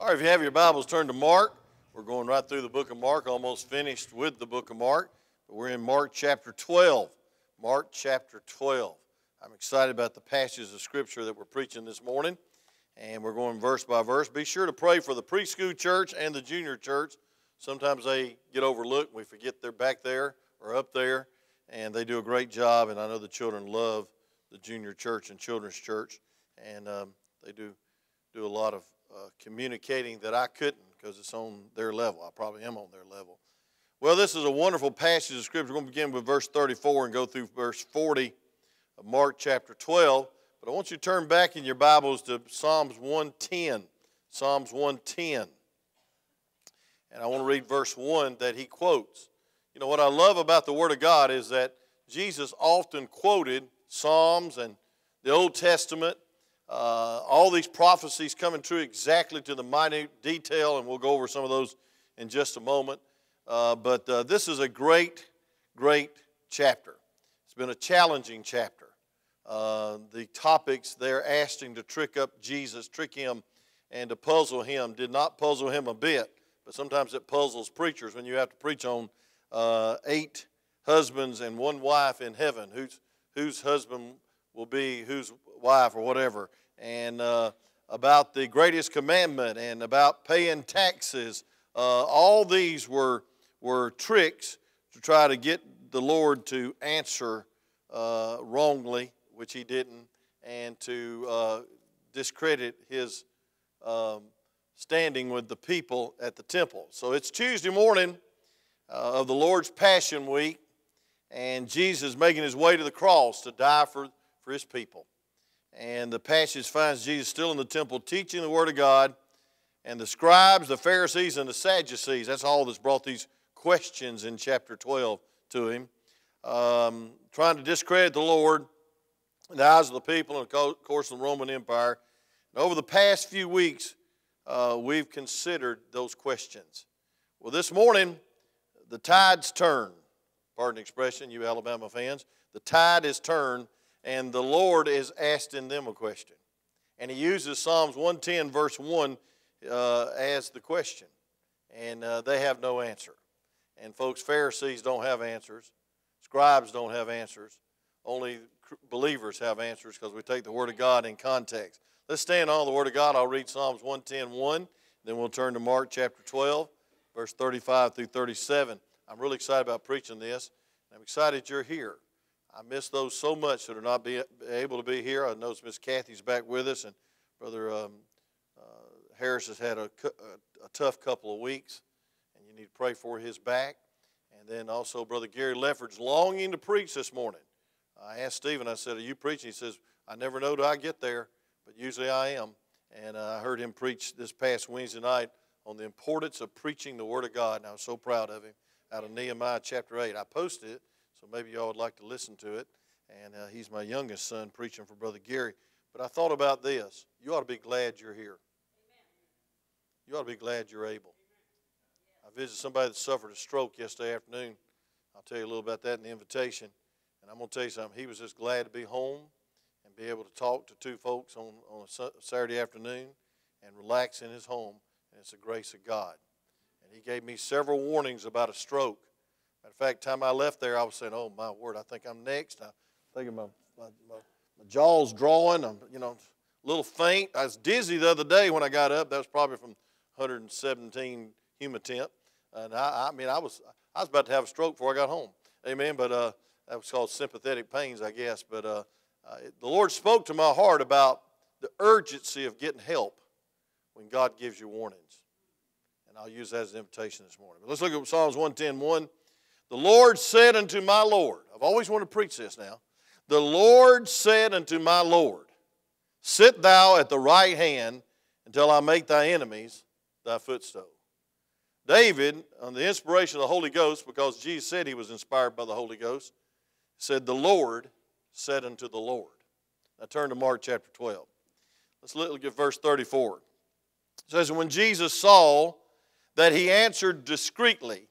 All right, if you have your Bibles, turn to Mark. We're going right through the book of Mark, almost finished with the book of Mark. But we're in Mark chapter 12. Mark chapter 12. I'm excited about the passages of Scripture that we're preaching this morning, and we're going verse by verse. Be sure to pray for the preschool church and the junior church. Sometimes they get overlooked. We forget they're back there or up there, and they do a great job. And I know the children love the junior church and children's church, and um, they do do a lot of uh, communicating that I couldn't because it's on their level. I probably am on their level. Well, this is a wonderful passage of Scripture. We're going to begin with verse 34 and go through verse 40 of Mark chapter 12. But I want you to turn back in your Bibles to Psalms 110. Psalms 110. And I want to read verse 1 that he quotes. You know, what I love about the Word of God is that Jesus often quoted Psalms and the Old Testament uh, all these prophecies coming true exactly to the minute detail, and we'll go over some of those in just a moment. Uh, but uh, this is a great, great chapter. It's been a challenging chapter. Uh, the topics they're asking to trick up Jesus, trick him, and to puzzle him did not puzzle him a bit, but sometimes it puzzles preachers when you have to preach on uh, eight husbands and one wife in heaven. Whose, whose husband will be whose wife or whatever and uh, about the greatest commandment and about paying taxes. Uh, all these were, were tricks to try to get the Lord to answer uh, wrongly, which he didn't, and to uh, discredit his um, standing with the people at the temple. So it's Tuesday morning uh, of the Lord's Passion Week, and Jesus making his way to the cross to die for, for his people. And the passage finds Jesus still in the temple teaching the Word of God. And the scribes, the Pharisees, and the Sadducees, that's all that's brought these questions in chapter 12 to him, um, trying to discredit the Lord in the eyes of the people and, of course, the Roman Empire. And over the past few weeks, uh, we've considered those questions. Well, this morning, the tide's turned. Pardon the expression, you Alabama fans. The tide has turned and the Lord is asking them a question. And he uses Psalms 110, verse 1, uh, as the question. And uh, they have no answer. And folks, Pharisees don't have answers, scribes don't have answers. Only believers have answers because we take the Word of God in context. Let's stand on the Word of God. I'll read Psalms 110, 1, then we'll turn to Mark chapter 12, verse 35 through 37. I'm really excited about preaching this. I'm excited you're here. I miss those so much that are not be able to be here. I know Miss Kathy's back with us, and Brother um, uh, Harris has had a, a, a, tough couple of weeks, and you need to pray for his back. And then also Brother Gary Lefford's longing to preach this morning. I asked Stephen, I said, Are you preaching? He says, I never know till I get there, but usually I am. And uh, I heard him preach this past Wednesday night on the importance of preaching the Word of God, and I was so proud of him out of Nehemiah chapter 8. I posted it so maybe y'all would like to listen to it. And uh, he's my youngest son preaching for Brother Gary. But I thought about this. You ought to be glad you're here. You ought to be glad you're able. I visited somebody that suffered a stroke yesterday afternoon. I'll tell you a little about that in the invitation. And I'm going to tell you something. He was just glad to be home and be able to talk to two folks on, on a Saturday afternoon and relax in his home. And it's the grace of God. And he gave me several warnings about a stroke. Matter of fact, time I left there, I was saying, "Oh my word, I think I'm next." I think my, my, my, my jaw's drawing. I'm, you know, a little faint. I was dizzy the other day when I got up. That was probably from 117 humatemp, and I, I mean, I was I was about to have a stroke before I got home. Amen. But uh, that was called sympathetic pains, I guess. But uh, uh, the Lord spoke to my heart about the urgency of getting help when God gives you warnings. And I'll use that as an invitation this morning. But let's look at Psalms 110 1. The Lord said unto my Lord, I've always wanted to preach this now. The Lord said unto my Lord, Sit thou at the right hand until I make thy enemies thy footstool. David, on the inspiration of the Holy Ghost, because Jesus said he was inspired by the Holy Ghost, said, The Lord said unto the Lord. Now turn to Mark chapter 12. Let's look at verse 34. It says, When Jesus saw that he answered discreetly,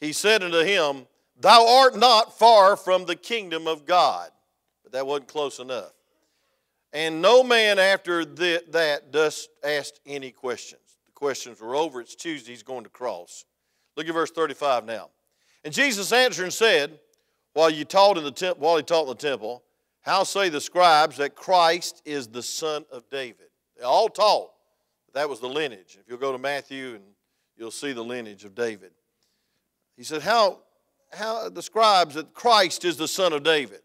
he said unto him, Thou art not far from the kingdom of God. But that wasn't close enough. And no man after that does ask any questions. The questions were over. It's Tuesday. He's going to cross. Look at verse 35 now. And Jesus answered and said, while, you taught in the temp- while he taught in the temple, how say the scribes that Christ is the son of David? They all taught that was the lineage. If you'll go to Matthew and you'll see the lineage of David. He said, How, how describes that Christ is the son of David?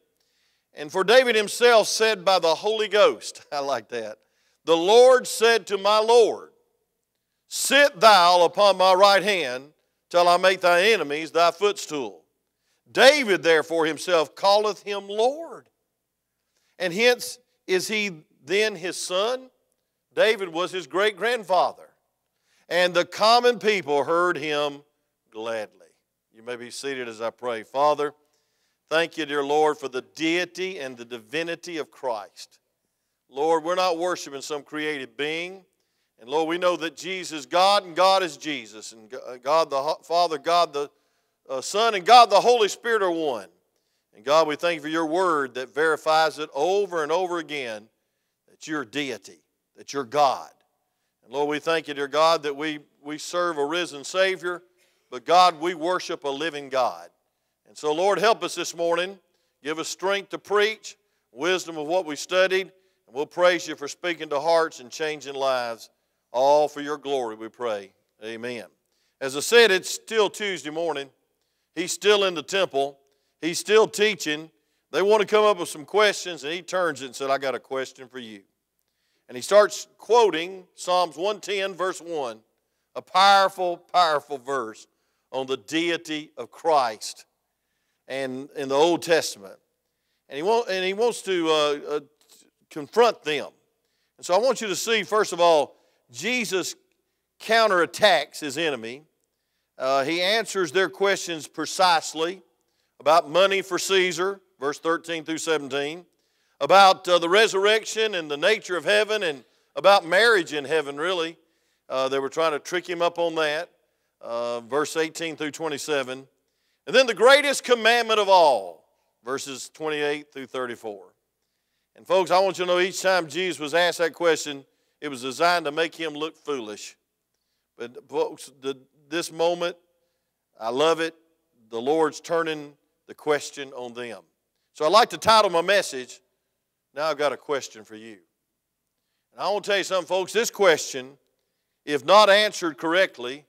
And for David himself said by the Holy Ghost, I like that. The Lord said to my Lord, Sit thou upon my right hand till I make thy enemies thy footstool. David, therefore, himself calleth him Lord. And hence is he then his son? David was his great grandfather. And the common people heard him gladly. You may be seated as I pray. Father, thank you, dear Lord, for the deity and the divinity of Christ. Lord, we're not worshiping some created being. And Lord, we know that Jesus is God and God is Jesus. And God the Father, God the uh, Son, and God the Holy Spirit are one. And God, we thank you for your word that verifies it over and over again that you're deity, that you're God. And Lord, we thank you, dear God, that we, we serve a risen Savior, but God, we worship a living God. And so, Lord, help us this morning. Give us strength to preach, wisdom of what we studied, and we'll praise you for speaking to hearts and changing lives. All for your glory, we pray. Amen. As I said, it's still Tuesday morning. He's still in the temple. He's still teaching. They want to come up with some questions, and he turns it and said, I got a question for you. And he starts quoting Psalms 110, verse 1, a powerful, powerful verse on the deity of Christ and in the Old Testament. And he, want, and he wants to uh, uh, confront them. And so I want you to see, first of all, Jesus counterattacks his enemy uh, he answers their questions precisely about money for Caesar, verse 13 through 17, about uh, the resurrection and the nature of heaven, and about marriage in heaven, really. Uh, they were trying to trick him up on that, uh, verse 18 through 27. And then the greatest commandment of all, verses 28 through 34. And folks, I want you to know each time Jesus was asked that question, it was designed to make him look foolish. But folks, the, this moment. I love it. The Lord's turning the question on them. So I'd like to title my message, Now I've Got a Question for You. And I want to tell you something, folks. This question, if not answered correctly,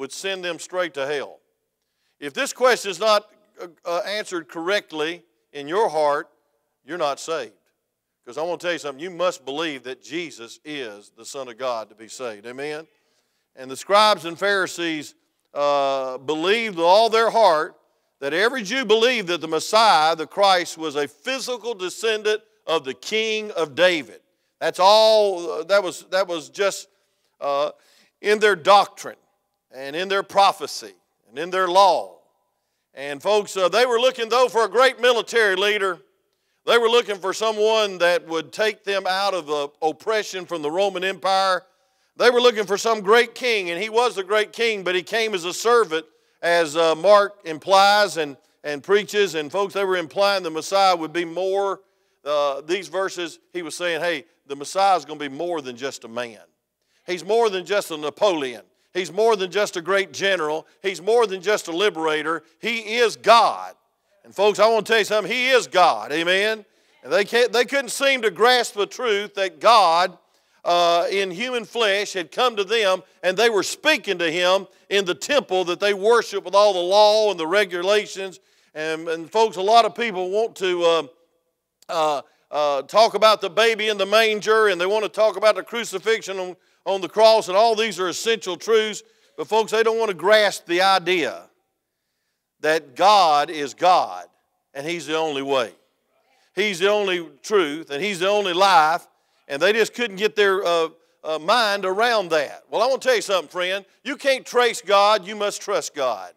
would send them straight to hell. If this question is not uh, uh answered correctly in your heart, you're not saved. Because I want to tell you something, you must believe that Jesus is the Son of God to be saved. Amen? And the scribes and Pharisees uh, believed with all their heart that every Jew believed that the Messiah, the Christ, was a physical descendant of the King of David. That's all, that was, that was just uh, in their doctrine and in their prophecy and in their law. And folks, uh, they were looking, though, for a great military leader. They were looking for someone that would take them out of the oppression from the Roman Empire they were looking for some great king, and he was a great king, but he came as a servant, as uh, Mark implies and, and preaches. And folks, they were implying the Messiah would be more. Uh, these verses, he was saying, hey, the Messiah is going to be more than just a man. He's more than just a Napoleon. He's more than just a great general. He's more than just a liberator. He is God. And folks, I want to tell you something. He is God. Amen. And they, can't, they couldn't seem to grasp the truth that God uh, in human flesh had come to them and they were speaking to him in the temple that they worship with all the law and the regulations. And, and folks, a lot of people want to uh, uh, uh, talk about the baby in the manger and they want to talk about the crucifixion on, the cross, and all these are essential truths. But, folks, they don't want to grasp the idea that God is God and He's the only way. He's the only truth and He's the only life and they just couldn't get their uh, uh, mind around that. Well, I want to tell you something, friend. You can't trace God, you must trust God.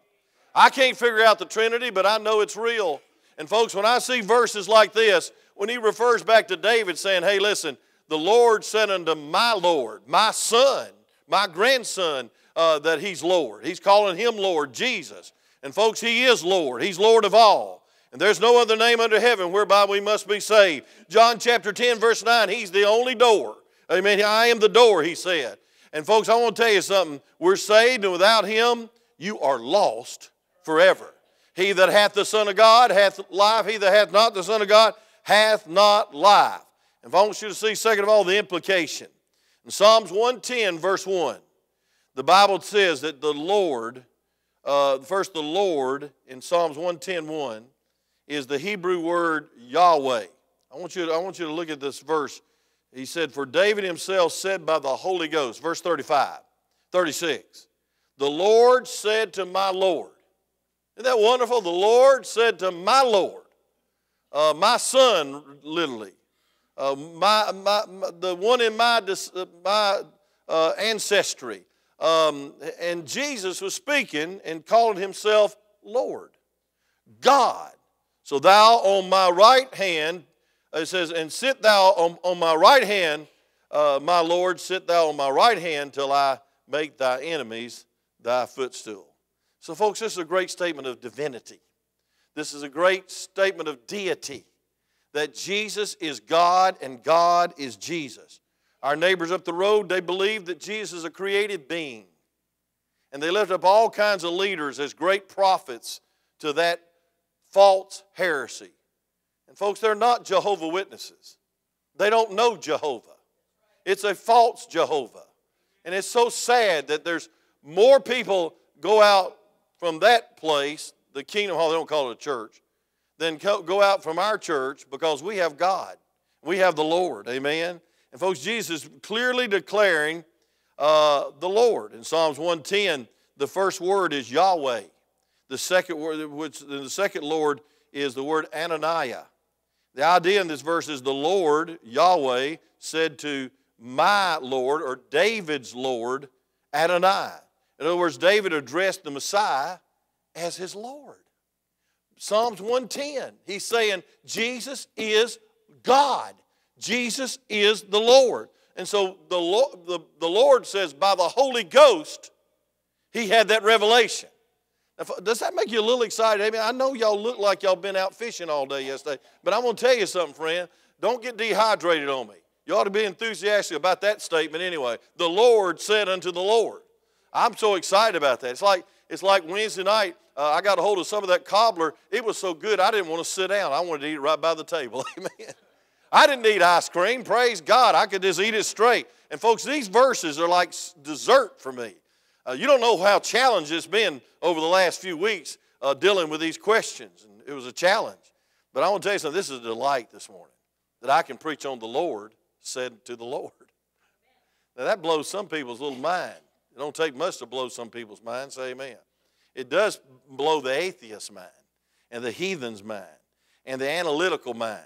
I can't figure out the Trinity, but I know it's real. And, folks, when I see verses like this, when he refers back to David saying, Hey, listen, the Lord said unto my Lord, my son, my grandson, uh, that he's Lord. He's calling him Lord, Jesus. And, folks, he is Lord, he's Lord of all. And there's no other name under heaven whereby we must be saved. John chapter 10, verse 9, He's the only door. Amen. I am the door, He said. And folks, I want to tell you something. We're saved, and without Him, you are lost forever. He that hath the Son of God hath life. He that hath not the Son of God hath not life. And if I want you to see, second of all, the implication. In Psalms 110, verse 1, the Bible says that the Lord, uh, first the Lord in Psalms 110, 1, is the Hebrew word Yahweh. I want you to, I want you to look at this verse. He said, For David himself said by the Holy Ghost, verse 35, 36, the Lord said to my Lord, isn't that wonderful? The Lord said to my Lord, uh, my son, literally, uh, my, my, my, the one in my, uh, my uh, ancestry. Um, and Jesus was speaking and calling himself Lord, God. So thou on my right hand, uh, it says, and sit thou on, on my right hand, uh, my Lord, sit thou on my right hand till I make thy enemies thy footstool. So, folks, this is a great statement of divinity. This is a great statement of deity that Jesus is God and God is Jesus. Our neighbors up the road, they believe that Jesus is a created being. And they lift up all kinds of leaders as great prophets to that false heresy. And folks, they're not Jehovah Witnesses. They don't know Jehovah. It's a false Jehovah. And it's so sad that there's more people go out from that place, the kingdom hall, they don't call it a church, then go out from our church because we have God. We have the Lord. Amen. And folks, Jesus clearly declaring uh, the Lord. In Psalms 110, the first word is Yahweh. The second word, which the second Lord is the word Adonai. The idea in this verse is the Lord, Yahweh, said to my Lord or David's Lord, Adonai. In other words, David addressed the Messiah as his Lord. Psalms 110, he's saying, Jesus is God. Jesus is the Lord. And so the, Lord, the, the Lord says, by the Holy Ghost, he had that revelation. Now, does that make you a little excited? I mean, I know y'all look like y'all been out fishing all day yesterday, but I'm going to tell you something, friend. Don't get dehydrated on me. You ought to be enthusiastic about that statement anyway. The Lord said unto the Lord. I'm so excited about that. It's like, it's like Wednesday night, uh, I got a hold of some of that cobbler. It was so good, I didn't want to sit down. I wanted to eat it right by the table. Amen. I didn't need ice cream. Praise God. I could just eat it straight. And folks, these verses are like dessert for me. Uh, you don't know how challenged it's been over the last few weeks uh, dealing with these questions. And it was a challenge. But I want to tell you something. This is a delight this morning that I can preach on the Lord said to the Lord. Now that blows some people's little mind. It don't take much to blow some people's mind. Say amen. It does blow the atheist's mind and the heathen's mind and the analytical mind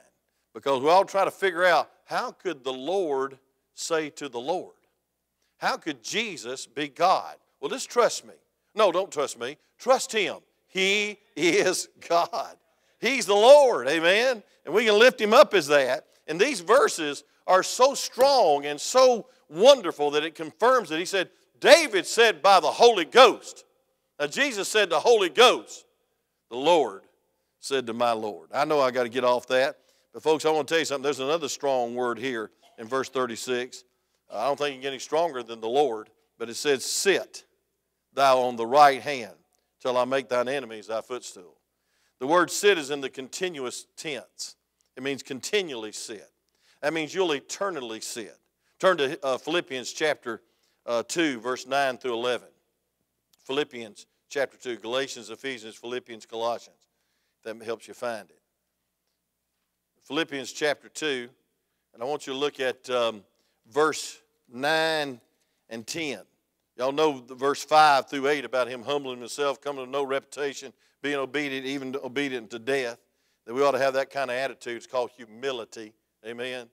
because we all try to figure out how could the Lord say to the Lord? How could Jesus be God? Well, just trust me. No, don't trust me. Trust Him. He is God. He's the Lord, amen? And we can lift Him up as that. And these verses are so strong and so wonderful that it confirms that He said, David said by the Holy Ghost. Now, Jesus said the Holy Ghost. The Lord said to my Lord. I know I got to get off that. But, folks, I want to tell you something. There's another strong word here in verse 36. I don't think it get any stronger than the Lord, but it says, Sit thou on the right hand till I make thine enemies thy footstool. The word sit is in the continuous tense, it means continually sit. That means you'll eternally sit. Turn to uh, Philippians chapter uh, 2, verse 9 through 11. Philippians chapter 2, Galatians, Ephesians, Philippians, Colossians. That helps you find it. Philippians chapter 2, and I want you to look at um, verse 9 and 10. Y'all know verse 5 through 8 about him humbling himself, coming to no reputation, being obedient, even obedient to death. That we ought to have that kind of attitude. It's called humility. Amen.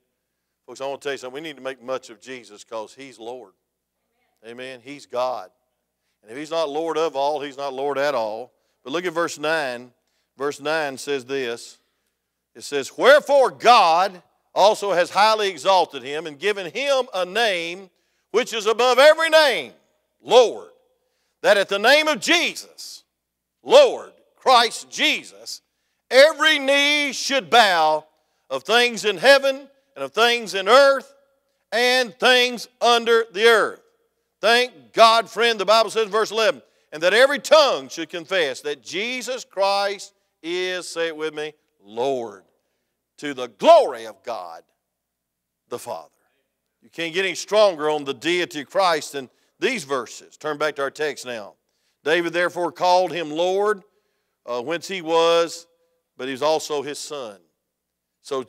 Folks, I want to tell you something. We need to make much of Jesus because he's Lord. Amen. He's God. And if he's not Lord of all, he's not Lord at all. But look at verse 9. Verse 9 says this It says, Wherefore God also has highly exalted him and given him a name which is above every name, Lord, that at the name of Jesus, Lord, Christ Jesus, every knee should bow of things in heaven and of things in earth and things under the earth Thank God, friend, the Bible says in verse 11, and that every tongue should confess that Jesus Christ is, say it with me, Lord, to the glory of God the Father. You can't get any stronger on the deity of Christ than these verses. Turn back to our text now. David therefore called him Lord, uh, whence he was, but he's also his son. So,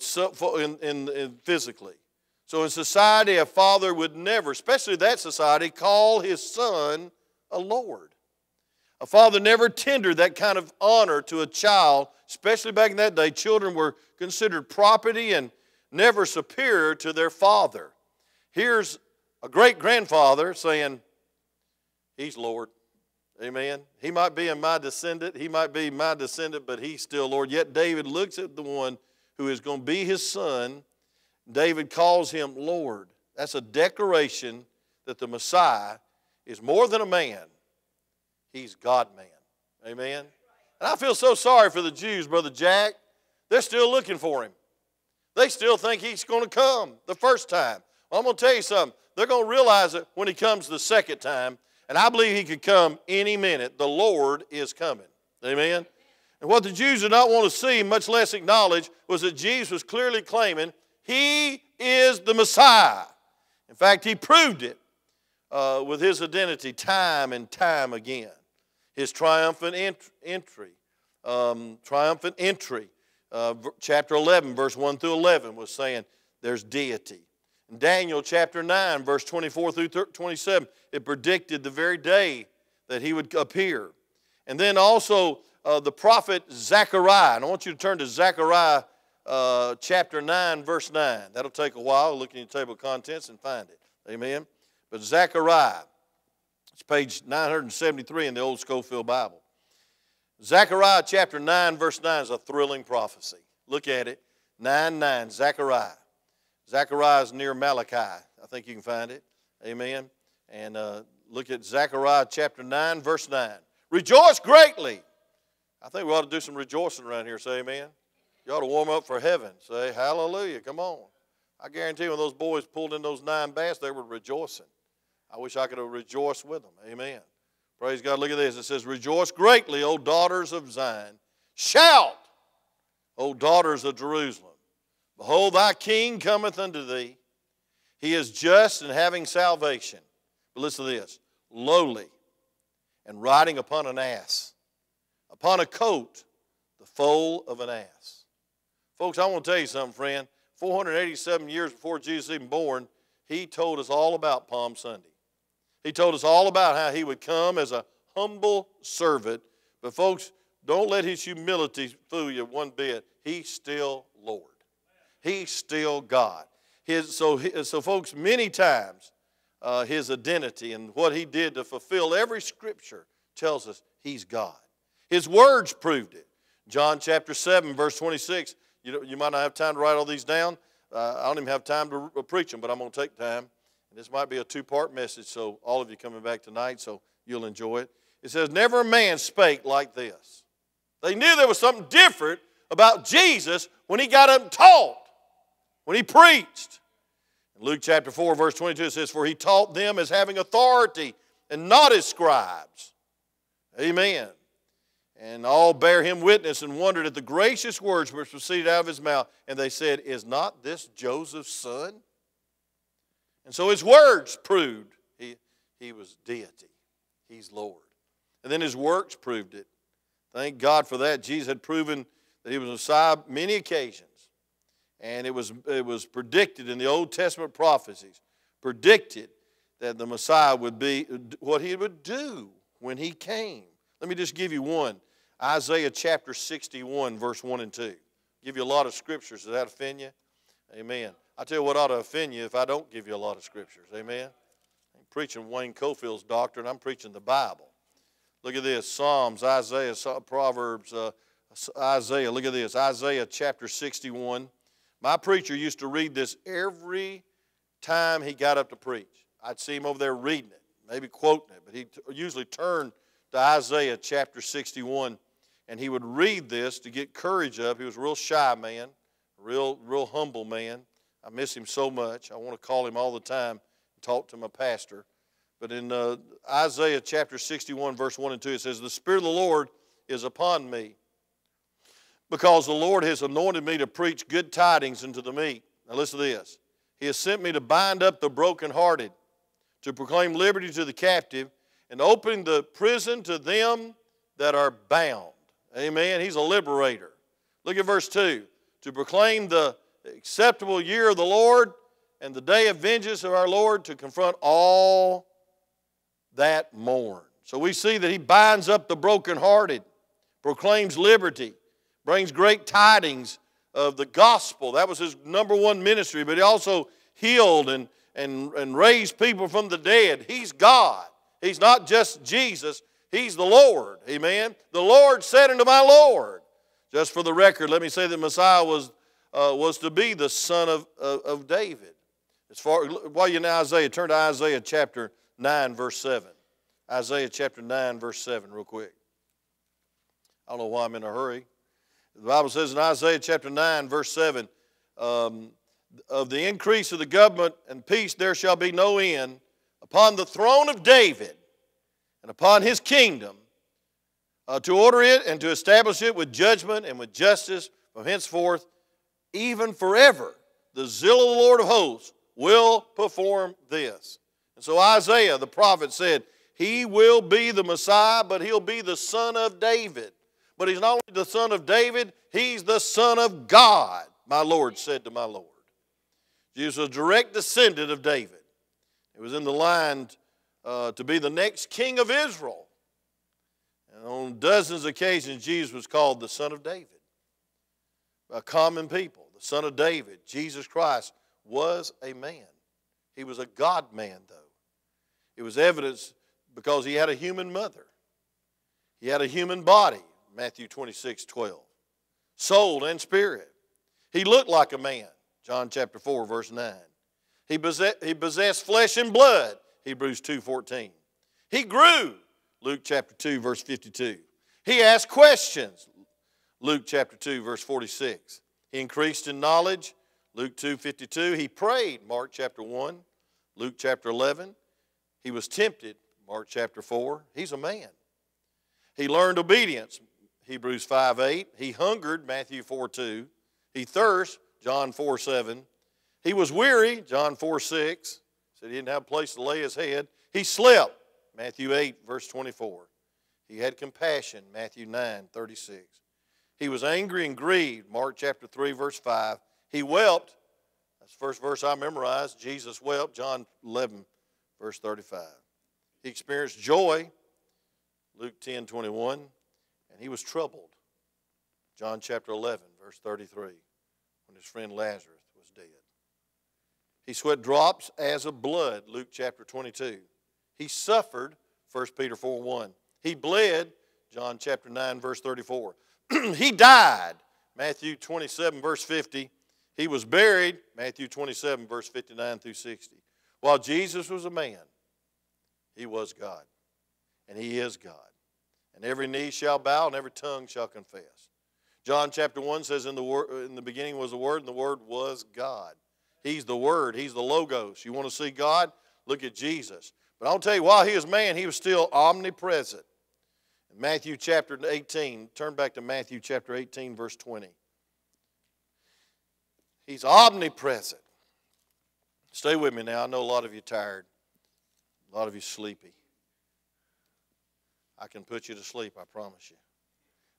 in, in, in physically. So, in society, a father would never, especially that society, call his son a Lord. A father never tendered that kind of honor to a child, especially back in that day. Children were considered property and never superior to their father. Here's a great grandfather saying, He's Lord. Amen. He might be in my descendant, he might be my descendant, but he's still Lord. Yet David looks at the one who is going to be his son. David calls him Lord. That's a declaration that the Messiah is more than a man, he's God man. Amen. And I feel so sorry for the Jews, Brother Jack. They're still looking for him. They still think he's going to come the first time. Well, I'm going to tell you something. They're going to realize it when he comes the second time and I believe he could come any minute. The Lord is coming. Amen. And what the Jews did not want to see, much less acknowledge, was that Jesus was clearly claiming he is the Messiah. In fact, he proved it uh, with his identity time and time again. His triumphant ent- entry, um, triumphant entry, uh, chapter 11, verse 1 through 11, was saying there's deity. In Daniel chapter 9, verse 24 through 27, it predicted the very day that he would appear. And then also uh, the prophet Zechariah. And I want you to turn to Zechariah uh, chapter 9, verse 9. That'll take a while. Look in your table of contents and find it. Amen. But Zechariah, it's page 973 in the Old Scofield Bible. Zechariah chapter 9, verse 9 is a thrilling prophecy. Look at it. 9 9, Zechariah. Zechariah is near Malachi. I think you can find it. Amen. And uh, look at Zechariah chapter 9, verse 9. Rejoice greatly. I think we ought to do some rejoicing around here. Say amen. You ought to warm up for heaven. Say hallelujah. Come on. I guarantee when those boys pulled in those nine bass, they were rejoicing. I wish I could have rejoiced with them. Amen. Praise God. Look at this. It says, Rejoice greatly, O daughters of Zion. Shout, O daughters of Jerusalem. Behold, thy king cometh unto thee. He is just and having salvation. But listen to this lowly and riding upon an ass, upon a coat, the foal of an ass. Folks, I want to tell you something, friend. 487 years before Jesus even born, he told us all about Palm Sunday. He told us all about how he would come as a humble servant. But, folks, don't let his humility fool you one bit. He's still Lord. He's still God. His, so, so, folks, many times uh, his identity and what he did to fulfill every scripture tells us he's God. His words proved it. John chapter 7, verse 26. You, you might not have time to write all these down. Uh, I don't even have time to re- preach them, but I'm going to take time. And this might be a two part message, so all of you coming back tonight, so you'll enjoy it. It says, Never a man spake like this. They knew there was something different about Jesus when he got up and taught when he preached. In Luke chapter 4, verse 22, it says, For he taught them as having authority and not as scribes. Amen. And all bear him witness and wondered at the gracious words which proceeded out of his mouth. And they said, Is not this Joseph's son? And so his words proved he, he was deity. He's Lord. And then his works proved it. Thank God for that. Jesus had proven that he was Messiah many occasions. And it was, it was predicted in the Old Testament prophecies, predicted that the Messiah would be what he would do when he came. Let me just give you one Isaiah chapter 61, verse 1 and 2. Give you a lot of scriptures. Does that offend you? Amen. I tell you what ought to offend you if I don't give you a lot of scriptures. Amen. I'm preaching Wayne Cofield's doctrine, I'm preaching the Bible. Look at this Psalms, Isaiah, Proverbs, uh, Isaiah. Look at this Isaiah chapter 61. My preacher used to read this every time he got up to preach. I'd see him over there reading it, maybe quoting it, but he usually turned to Isaiah chapter 61 and he would read this to get courage up. He was a real shy man, real, real humble man. I miss him so much. I want to call him all the time and talk to my pastor. But in uh, Isaiah chapter 61, verse 1 and 2, it says, The Spirit of the Lord is upon me, because the Lord has anointed me to preach good tidings unto the meek. Now listen to this. He has sent me to bind up the brokenhearted, to proclaim liberty to the captive, and opening the prison to them that are bound. Amen. He's a liberator. Look at verse 2. To proclaim the acceptable year of the Lord and the day of vengeance of our Lord to confront all that mourn. So we see that he binds up the brokenhearted, proclaims liberty, brings great tidings of the gospel. That was his number one ministry, but he also healed and, and, and raised people from the dead. He's God. He's not just Jesus, He's the Lord. Amen. The Lord said unto my Lord. Just for the record, let me say that Messiah was, uh, was to be the son of, of, of David. As far while you're in Isaiah, turn to Isaiah chapter 9, verse 7. Isaiah chapter 9, verse 7, real quick. I don't know why I'm in a hurry. The Bible says in Isaiah chapter 9, verse 7, um, of the increase of the government and peace there shall be no end upon the throne of David and upon his kingdom uh, to order it and to establish it with judgment and with justice from henceforth, even forever. The zeal of the Lord of hosts will perform this. And so Isaiah the prophet said, He will be the Messiah, but he'll be the son of David. But he's not only the son of David, he's the son of God, my Lord said to my Lord. Jesus was a direct descendant of David. He was in the line uh, to be the next king of Israel. And on dozens of occasions, Jesus was called the Son of David. A common people, the Son of David, Jesus Christ, was a man. He was a God man, though. It was evidence because he had a human mother, he had a human body, Matthew 26 12, soul and spirit. He looked like a man, John chapter 4, verse 9. He possessed, he possessed flesh and blood, Hebrews 2.14. He grew, Luke chapter 2, verse 52. He asked questions, Luke chapter 2, verse 46. He increased in knowledge, Luke 2.52. He prayed, Mark chapter 1, Luke chapter 11. He was tempted, Mark chapter 4. He's a man. He learned obedience, Hebrews 5 8. He hungered, Matthew 4 2. He thirst, John 4 7. He was weary, John 4 6. Said he didn't have a place to lay his head. He slept, Matthew 8, verse 24. He had compassion, Matthew 9 36. He was angry and grieved, Mark chapter 3, verse 5. He wept. That's the first verse I memorized. Jesus wept, John 11, verse 35. He experienced joy, Luke 10, 21. And he was troubled, John chapter 11, verse 33, when his friend Lazarus. He sweat drops as of blood, Luke chapter 22. He suffered, 1 Peter 4, 1. He bled, John chapter 9, verse 34. he died, Matthew 27, verse 50. He was buried, Matthew 27, verse 59 through 60. While Jesus was a man, he was God. And he is God. And every knee shall bow and every tongue shall confess. John chapter 1 says, In the, word, in the beginning was the Word, and the Word was God. He's the Word, He's the Logos. You want to see God? Look at Jesus. But I'll tell you, while He was man, He was still omnipresent. In Matthew chapter 18, turn back to Matthew chapter 18, verse 20. He's omnipresent. Stay with me now. I know a lot of you tired. A lot of you sleepy. I can put you to sleep, I promise you.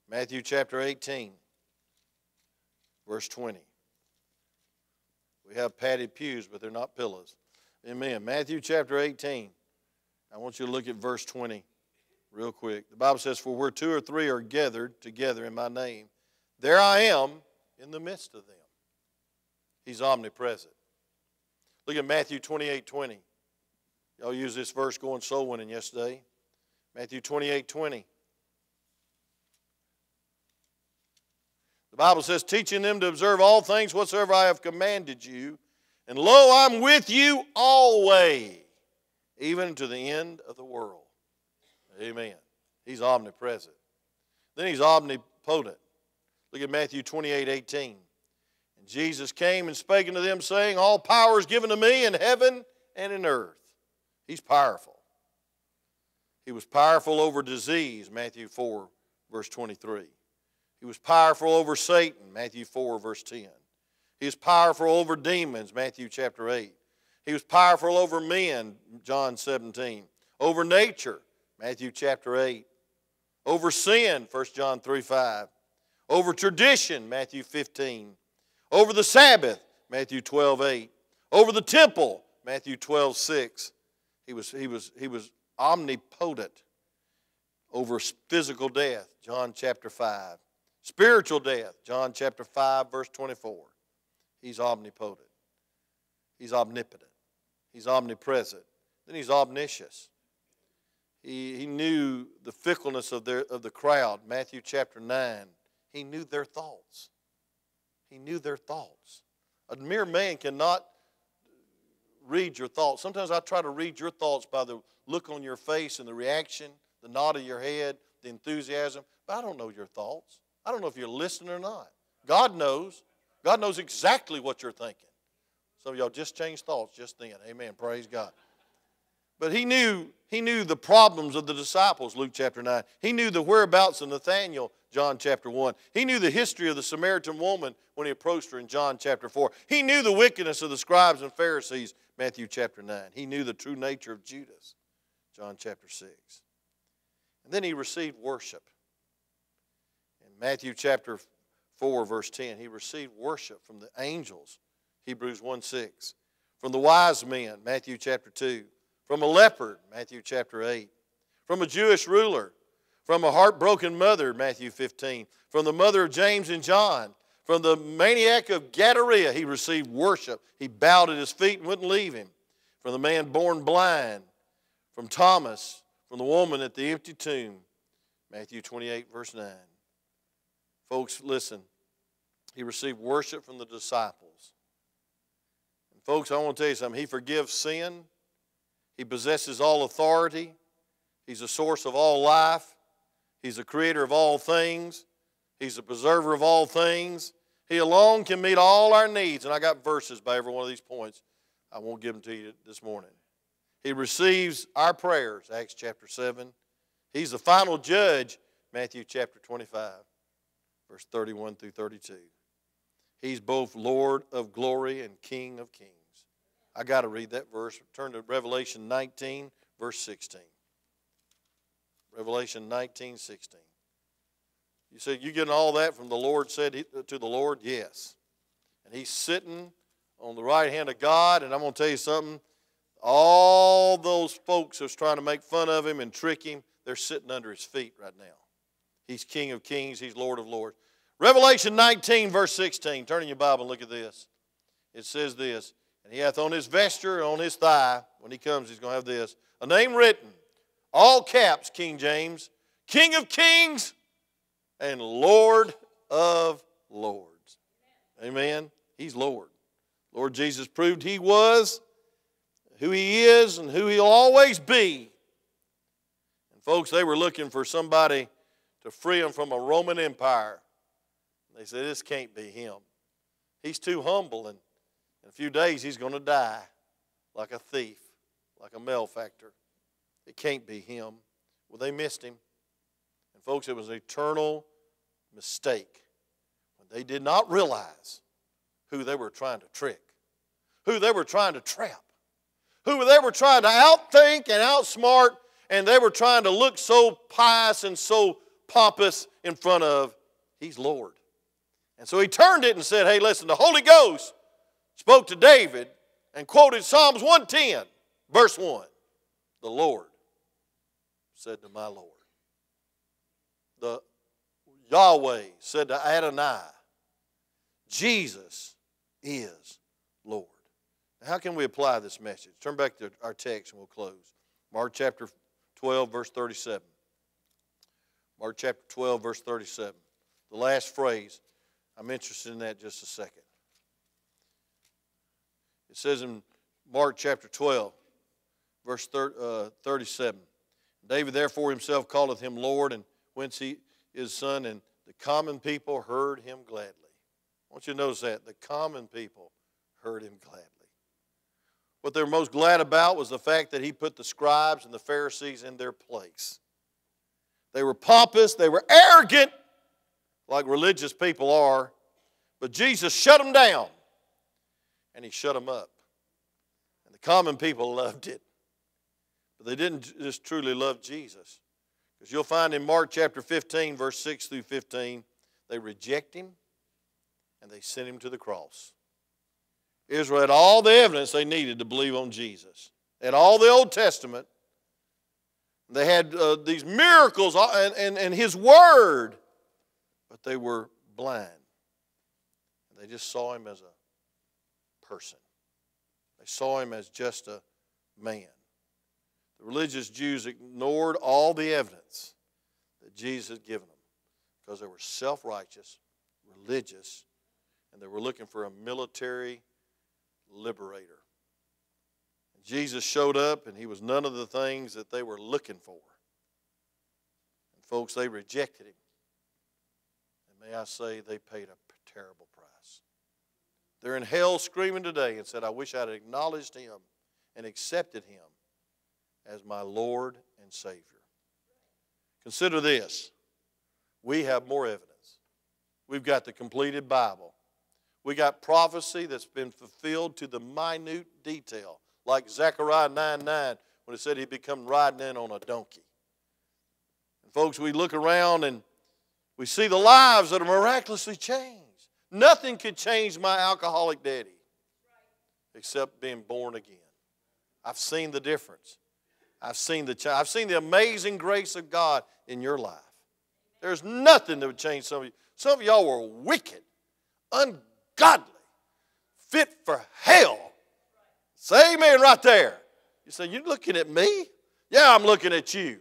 Matthew chapter 18, verse 20. We have padded pews, but they're not pillows. Amen. Matthew chapter 18. I want you to look at verse 20 real quick. The Bible says, For where two or three are gathered together in my name, there I am in the midst of them. He's omnipresent. Look at Matthew 28 20. Y'all used this verse going soul winning yesterday. Matthew 28 20. Bible says, teaching them to observe all things whatsoever I have commanded you. And lo, I'm with you always, even to the end of the world. Amen. He's omnipresent. Then he's omnipotent. Look at Matthew 28 18. Jesus came and spake unto them, saying, All power is given to me in heaven and in earth. He's powerful. He was powerful over disease, Matthew 4, verse 23. He was powerful over Satan, Matthew 4, verse 10. He was powerful over demons, Matthew chapter 8. He was powerful over men, John 17. Over nature, Matthew chapter 8. Over sin, 1 John 3 5. Over tradition, Matthew 15. Over the Sabbath, Matthew 12 8. Over the temple, Matthew 12 6. He was, he was, he was omnipotent over physical death, John chapter 5. Spiritual death, John chapter 5, verse 24. He's omnipotent. He's omnipotent. He's omnipresent. Then he's omniscient. He, he knew the fickleness of, their, of the crowd, Matthew chapter 9. He knew their thoughts. He knew their thoughts. A mere man cannot read your thoughts. Sometimes I try to read your thoughts by the look on your face and the reaction, the nod of your head, the enthusiasm, but I don't know your thoughts. I don't know if you're listening or not. God knows. God knows exactly what you're thinking. Some of y'all just changed thoughts just then. Amen. Praise God. But he knew, he knew the problems of the disciples, Luke chapter 9. He knew the whereabouts of Nathanael, John chapter 1. He knew the history of the Samaritan woman when he approached her in John chapter 4. He knew the wickedness of the scribes and Pharisees, Matthew chapter 9. He knew the true nature of Judas, John chapter 6. And then he received worship. Matthew chapter 4, verse 10, he received worship from the angels, Hebrews 1 6. From the wise men, Matthew chapter 2 from a leopard, Matthew chapter 8, from a Jewish ruler, from a heartbroken mother, Matthew 15, from the mother of James and John, from the maniac of Gadara, he received worship. He bowed at his feet and wouldn't leave him. From the man born blind, from Thomas, from the woman at the empty tomb, Matthew 28, verse 9. Folks, listen. He received worship from the disciples. And folks, I want to tell you something. He forgives sin he possesses all authority. He's the source of all life. He's the creator of all things. He's the preserver of all things. He alone can meet all our needs. And I got verses by every one of these points. I won't give them to you this morning. He receives our prayers, Acts chapter 7. He's the final judge, Matthew chapter 25, verse 31 through 32. He's both Lord of glory and King of kings. I got to read that verse. Turn to Revelation 19, verse 16. Revelation 19, 16. You said, You getting all that from the Lord said to the Lord? Yes. And he's sitting on the right hand of God, and I'm going to tell you something. All those folks who's trying to make fun of him and trick him, they're sitting under his feet right now. He's King of kings, he's Lord of lords. Revelation 19, verse 16. Turn in your Bible and look at this. It says this and he hath on his vesture, on his thigh, when he comes, he's going to have this a name written, all caps, King James, King of kings and Lord of lords. Amen. He's Lord. Lord Jesus proved he was who he is and who he'll always be. And folks, they were looking for somebody to free him from a Roman Empire. They said, This can't be him. He's too humble and in a few days, he's going to die like a thief, like a malefactor. It can't be him. Well, they missed him. And, folks, it was an eternal mistake when they did not realize who they were trying to trick, who they were trying to trap, who they were trying to outthink and outsmart, and they were trying to look so pious and so pompous in front of. He's Lord. And so he turned it and said, Hey, listen, the Holy Ghost spoke to David and quoted Psalms 110, verse 1. The Lord said to my Lord. The Yahweh said to Adonai, Jesus is Lord. How can we apply this message? Turn back to our text and we'll close. Mark chapter 12, verse 37. Mark chapter 12, verse 37. The last phrase. I'm interested in that just a second. It says in Mark chapter 12, verse uh, 37 David therefore himself calleth him Lord, and whence he is son, and the common people heard him gladly. I want you to notice that. The common people heard him gladly. What they were most glad about was the fact that he put the scribes and the Pharisees in their place. They were pompous, they were arrogant, like religious people are, but Jesus shut them down and he shut them up. And the common people loved it, but they didn't just truly love Jesus. Because you'll find in Mark chapter 15, verse 6 through 15, they reject him and they sent him to the cross. Israel had all the evidence they needed to believe on Jesus. Had all the Old Testament. They had uh, these miracles uh, and, and, and His Word, but they were blind. They just saw Him as a person, they saw Him as just a man. The religious Jews ignored all the evidence that Jesus had given them because they were self righteous, religious, and they were looking for a military liberator. Jesus showed up, and he was none of the things that they were looking for. And folks, they rejected him. And may I say, they paid a terrible price. They're in hell screaming today and said, I wish I'd acknowledged him and accepted him as my Lord and Savior. Consider this we have more evidence. We've got the completed Bible. We got prophecy that's been fulfilled to the minute detail, like Zechariah 9 9, when it said he'd become riding in on a donkey. And folks, we look around and we see the lives that are miraculously changed. Nothing could change my alcoholic daddy except being born again. I've seen the difference. I've seen the I've seen the amazing grace of God in your life. There's nothing that would change some of you. Some of y'all were wicked, ungodly, fit for hell. Say amen right there. You say, You're looking at me? Yeah, I'm looking at you.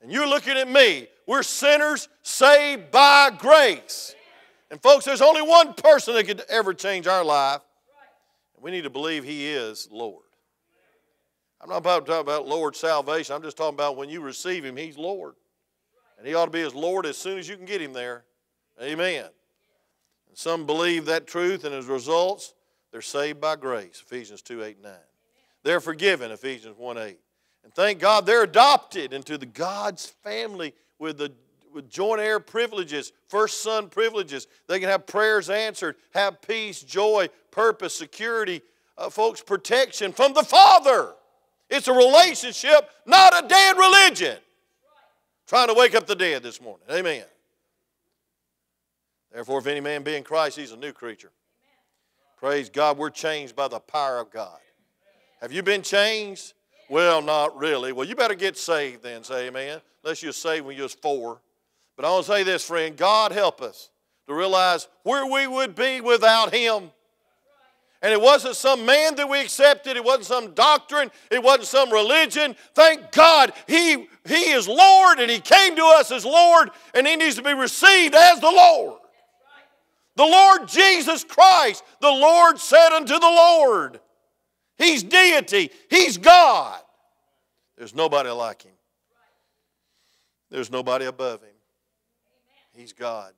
And you're looking at me. We're sinners saved by grace. And folks, there's only one person that could ever change our life. And we need to believe He is Lord. I'm not about to talk about Lord salvation. I'm just talking about when you receive Him, He's Lord. And He ought to be His Lord as soon as you can get Him there. Amen. And some believe that truth, and as results, they're saved by grace. Ephesians 2 8 9. They're forgiven. Ephesians 1 8. And thank God they're adopted into the God's family with the with joint heir privileges, first son privileges. They can have prayers answered, have peace, joy, purpose, security, uh, folks, protection from the Father. It's a relationship, not a dead religion. Trying to wake up the dead this morning. Amen. Therefore, if any man be in Christ, he's a new creature. Praise God, we're changed by the power of God. Have you been changed? Well, not really. Well, you better get saved then, say amen. Unless you're saved when you was four. But I want to say this, friend God help us to realize where we would be without Him. And it wasn't some man that we accepted, it wasn't some doctrine, it wasn't some religion. Thank God He, he is Lord and He came to us as Lord and He needs to be received as the Lord. The Lord Jesus Christ, the Lord said unto the Lord, He's deity, He's God. There's nobody like Him, there's nobody above Him. He's God.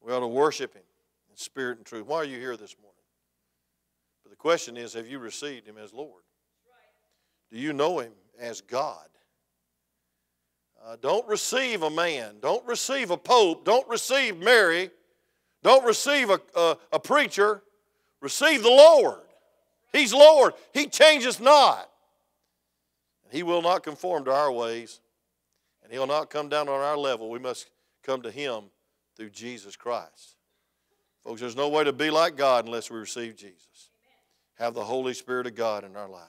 We ought to worship Him in spirit and truth. Why are you here this morning? But the question is have you received Him as Lord? Do you know Him as God? Uh, don't receive a man. Don't receive a pope. Don't receive Mary. Don't receive a, a, a preacher. Receive the Lord. He's Lord. He changes not. He will not conform to our ways, and He'll not come down on our level. We must come to Him through Jesus Christ. Folks, there's no way to be like God unless we receive Jesus. Have the Holy Spirit of God in our life.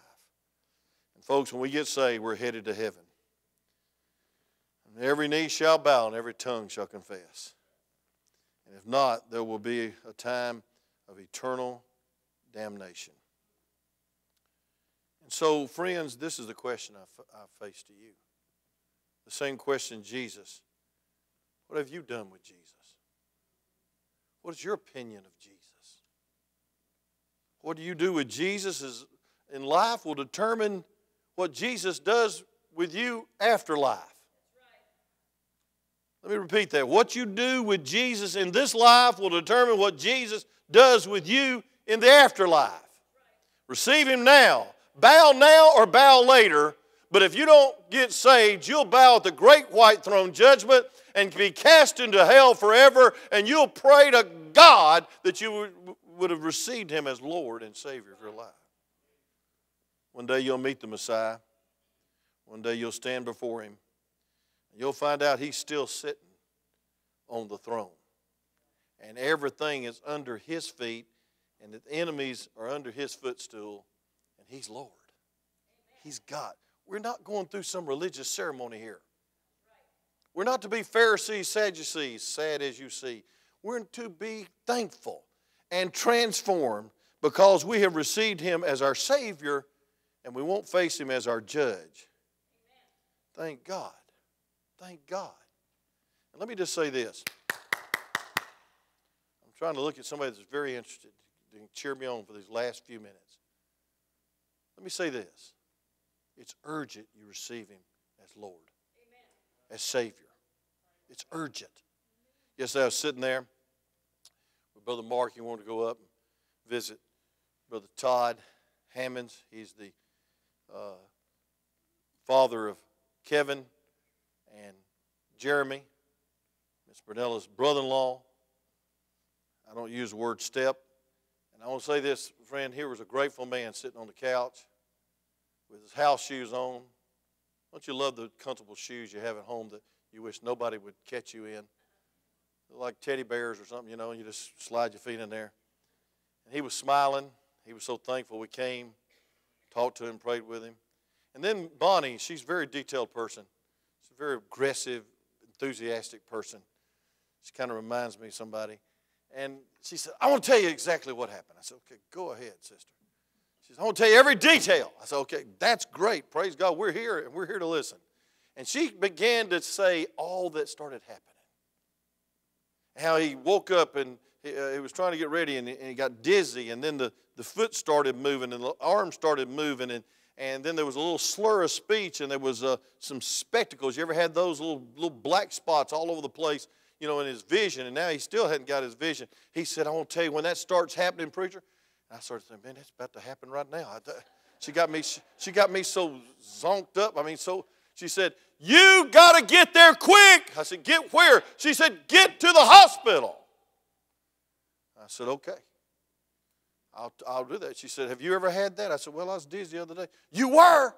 And folks, when we get saved, we're headed to heaven. And every knee shall bow and every tongue shall confess. And if not, there will be a time of eternal damnation. And so, friends, this is the question I, face to you. The same question Jesus what have you done with Jesus? What is your opinion of Jesus? What do you do with Jesus is, in life will determine what Jesus does with you after life. Let me repeat that. What you do with Jesus in this life will determine what Jesus does with you in the afterlife. Receive Him now. bow now or bow later, but if you don't get saved, you'll bow at the great white throne judgment and be cast into hell forever, and you'll pray to God that you would, have received him as Lord and Savior of your life. One day you'll meet the Messiah. One day you'll stand before him. You'll find out he's still sitting on the throne. And everything is under his feet, and the enemies are under his footstool, and he's Lord. He's God. We're not going through some religious ceremony here. We're not to be Pharisees, Sadducees, sad as you see. We're to be thankful and transformed because we have received Him as our Savior and we won't face Him as our judge. Thank God. Thank God. And let me just say this. I'm trying to look at somebody that's very interested to cheer me on for these last few minutes. Let me say this. It's urgent you receive Him as Lord, Amen. as Savior. It's urgent. Yesterday I was sitting there with Brother Mark. He wanted to go up and visit Brother Todd Hammonds. He's the uh, father of Kevin and Jeremy, Miss Brunella's brother in law. I don't use the word step. And I want to say this, friend, here was a grateful man sitting on the couch with his house shoes on. Don't you love the comfortable shoes you have at home that you wish nobody would catch you in? They're like teddy bears or something, you know, and you just slide your feet in there. And he was smiling. He was so thankful we came, talked to him, prayed with him. And then Bonnie, she's a very detailed person. Very aggressive, enthusiastic person. She kind of reminds me of somebody. And she said, I want to tell you exactly what happened. I said, okay, go ahead, sister. She said, I want to tell you every detail. I said, okay, that's great. Praise God. We're here and we're here to listen. And she began to say all that started happening. How he woke up and he, uh, he was trying to get ready and, and, he got dizzy, and then the, the foot started moving and the arm started moving, and, and then there was a little slur of speech, and there was uh, some spectacles. You ever had those little, little black spots all over the place, you know, in his vision? And now he still hadn't got his vision. He said, I want to tell you, when that starts happening, preacher, I started thinking, man, that's about to happen right now. She got me, she got me so zonked up. I mean, so she said, You got to get there quick. I said, Get where? She said, Get to the hospital. I said, Okay. I'll, I'll do that. She said, Have you ever had that? I said, Well, I was dizzy the other day. You were?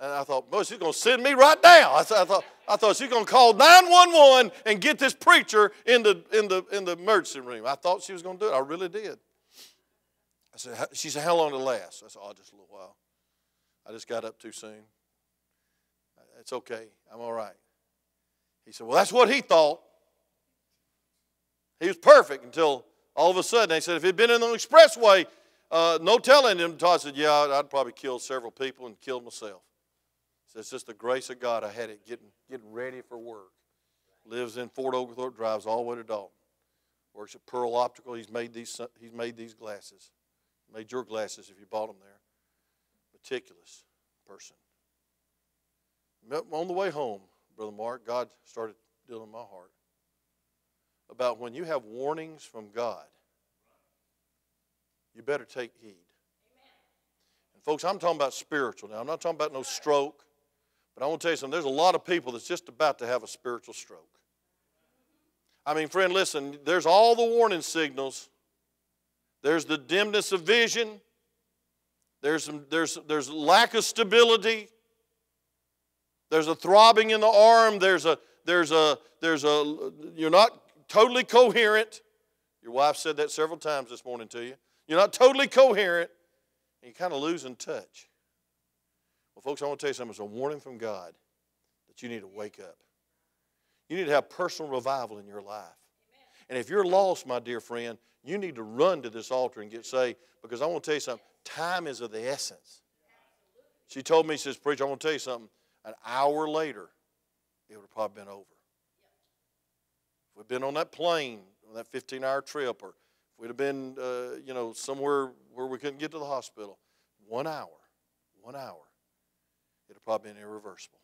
And I thought, Boy, she's going to send me right now. I, I thought, I thought she's going to call 911 and get this preacher in the, in, the, in the emergency room. I thought she was going to do it. I really did. I said, She said, How long did it last? I said, Oh, just a little while. I just got up too soon. It's okay. I'm all right. He said, Well, that's what he thought. He was perfect until all of a sudden they said, If he'd been in the expressway, uh, no telling him. Todd said, Yeah, I'd probably killed several people and killed myself. Said, It's just the grace of God. I had it getting, getting ready for work. Lives in Fort Oglethorpe, drives all the way to Dalton. Works at Pearl Optical. He's made these, he's made these glasses made your glasses if you bought them there. Meticulous person. On the way home, Brother Mark, God started dealing my heart about when you have warnings from God, you better take heed. And folks, I'm talking about spiritual now. I'm not talking about no stroke, but I want to tell you something. There's a lot of people that's just about to have a spiritual stroke. I mean, friend, listen, there's all the warning signals there's the dimness of vision. There's, some, there's, there's lack of stability. There's a throbbing in the arm. There's a, there's a, there's a, you're not totally coherent. Your wife said that several times this morning to you. You're not totally coherent, and you're kind of losing touch. Well, folks, I want to tell you something. It's a warning from God that you need to wake up. You need to have personal revival in your life. And if you're lost, my dear friend, you need to run to this altar and get saved because I want to tell you something. Time is of the essence. She told me, she says, Preacher, I want to tell you something. An hour later, it would have probably been over. We'd been on that plane, on that 15 hour trip, or if we'd have been, uh, you know, somewhere where we couldn't get to the hospital, one hour, one hour, it would have probably been irreversible.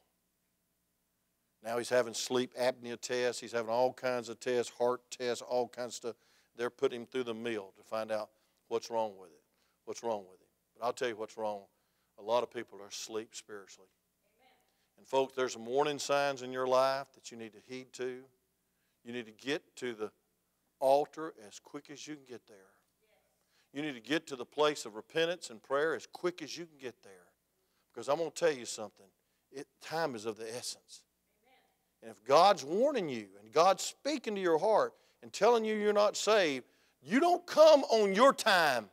Now he's having sleep apnea tests. He's having all kinds of tests, heart tests, all kinds of stuff. They're putting him through the mill to find out what's wrong with it. What's wrong with him. But I'll tell you what's wrong. a lot of people are asleep spiritually. And, folks, there's some warning signs in your life that you need to heed to. You need to get to the altar as quick as you can get there. You need to get to the place of repentance and prayer as quick as you can get there. Because I'm going to tell you something. It, time is of the essence. And if God's warning you and God's speaking to your heart and telling you you're not saved, you don't come on your time.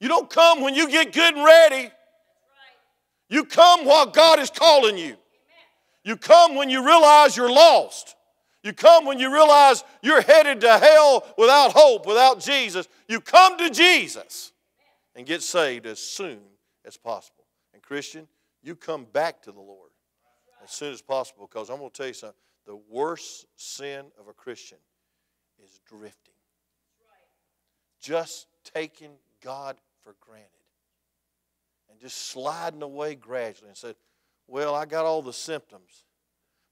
You don't come when you get good and ready. You come while God is calling you. You come when you realize you're lost. You come when you realize you're headed to hell without hope, without Jesus. You come to Jesus and get saved as soon as possible. And, Christian, you come back to the Lord as soon as possible because I'm going to tell you something. The worst sin of a Christian is drifting, just taking God for granted and just sliding away gradually and said, Well, I got all the symptoms,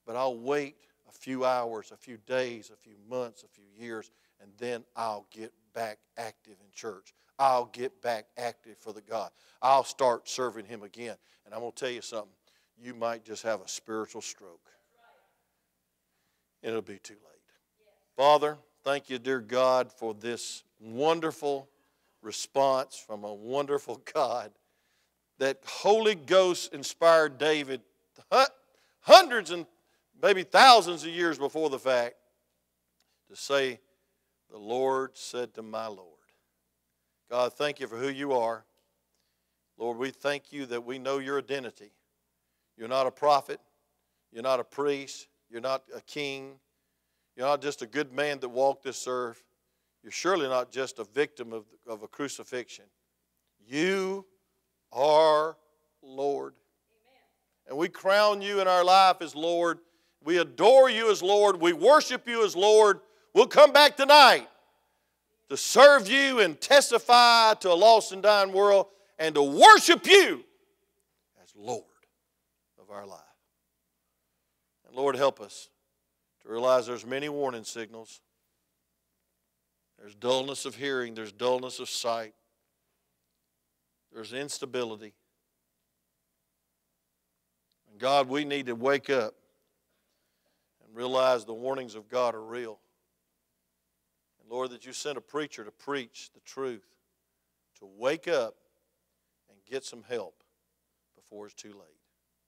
but I'll wait a few hours, a few days, a few months, a few years, and then I'll get back active in church. I'll get back active for the God. I'll start serving Him again. And I'm going to tell you something. You might just have a spiritual stroke. And it'll be too late. Father, thank you, dear God, for this wonderful response from a wonderful God that Holy Ghost inspired David hundreds and maybe thousands of years before the fact to say, The Lord said to my Lord. God, thank you for who you are. Lord, we thank you that we know your identity. You're not a prophet, you're not a priest, you're not a king, you're not just a good man that walked this earth. You're surely not just a victim of, of a crucifixion. You are Lord. Amen. And we crown you in our life as Lord. We adore you as Lord. We worship you as Lord. We'll come back tonight to serve you and testify to a lost and dying world and to worship you as Lord of our life. And Lord, help us to realize there's many warning signals. There's dullness of hearing, there's dullness of sight, there's instability. And God, we need to wake up and realize the warnings of God are real. And Lord, that you sent a preacher to preach the truth, to wake up and get some help before it's too late.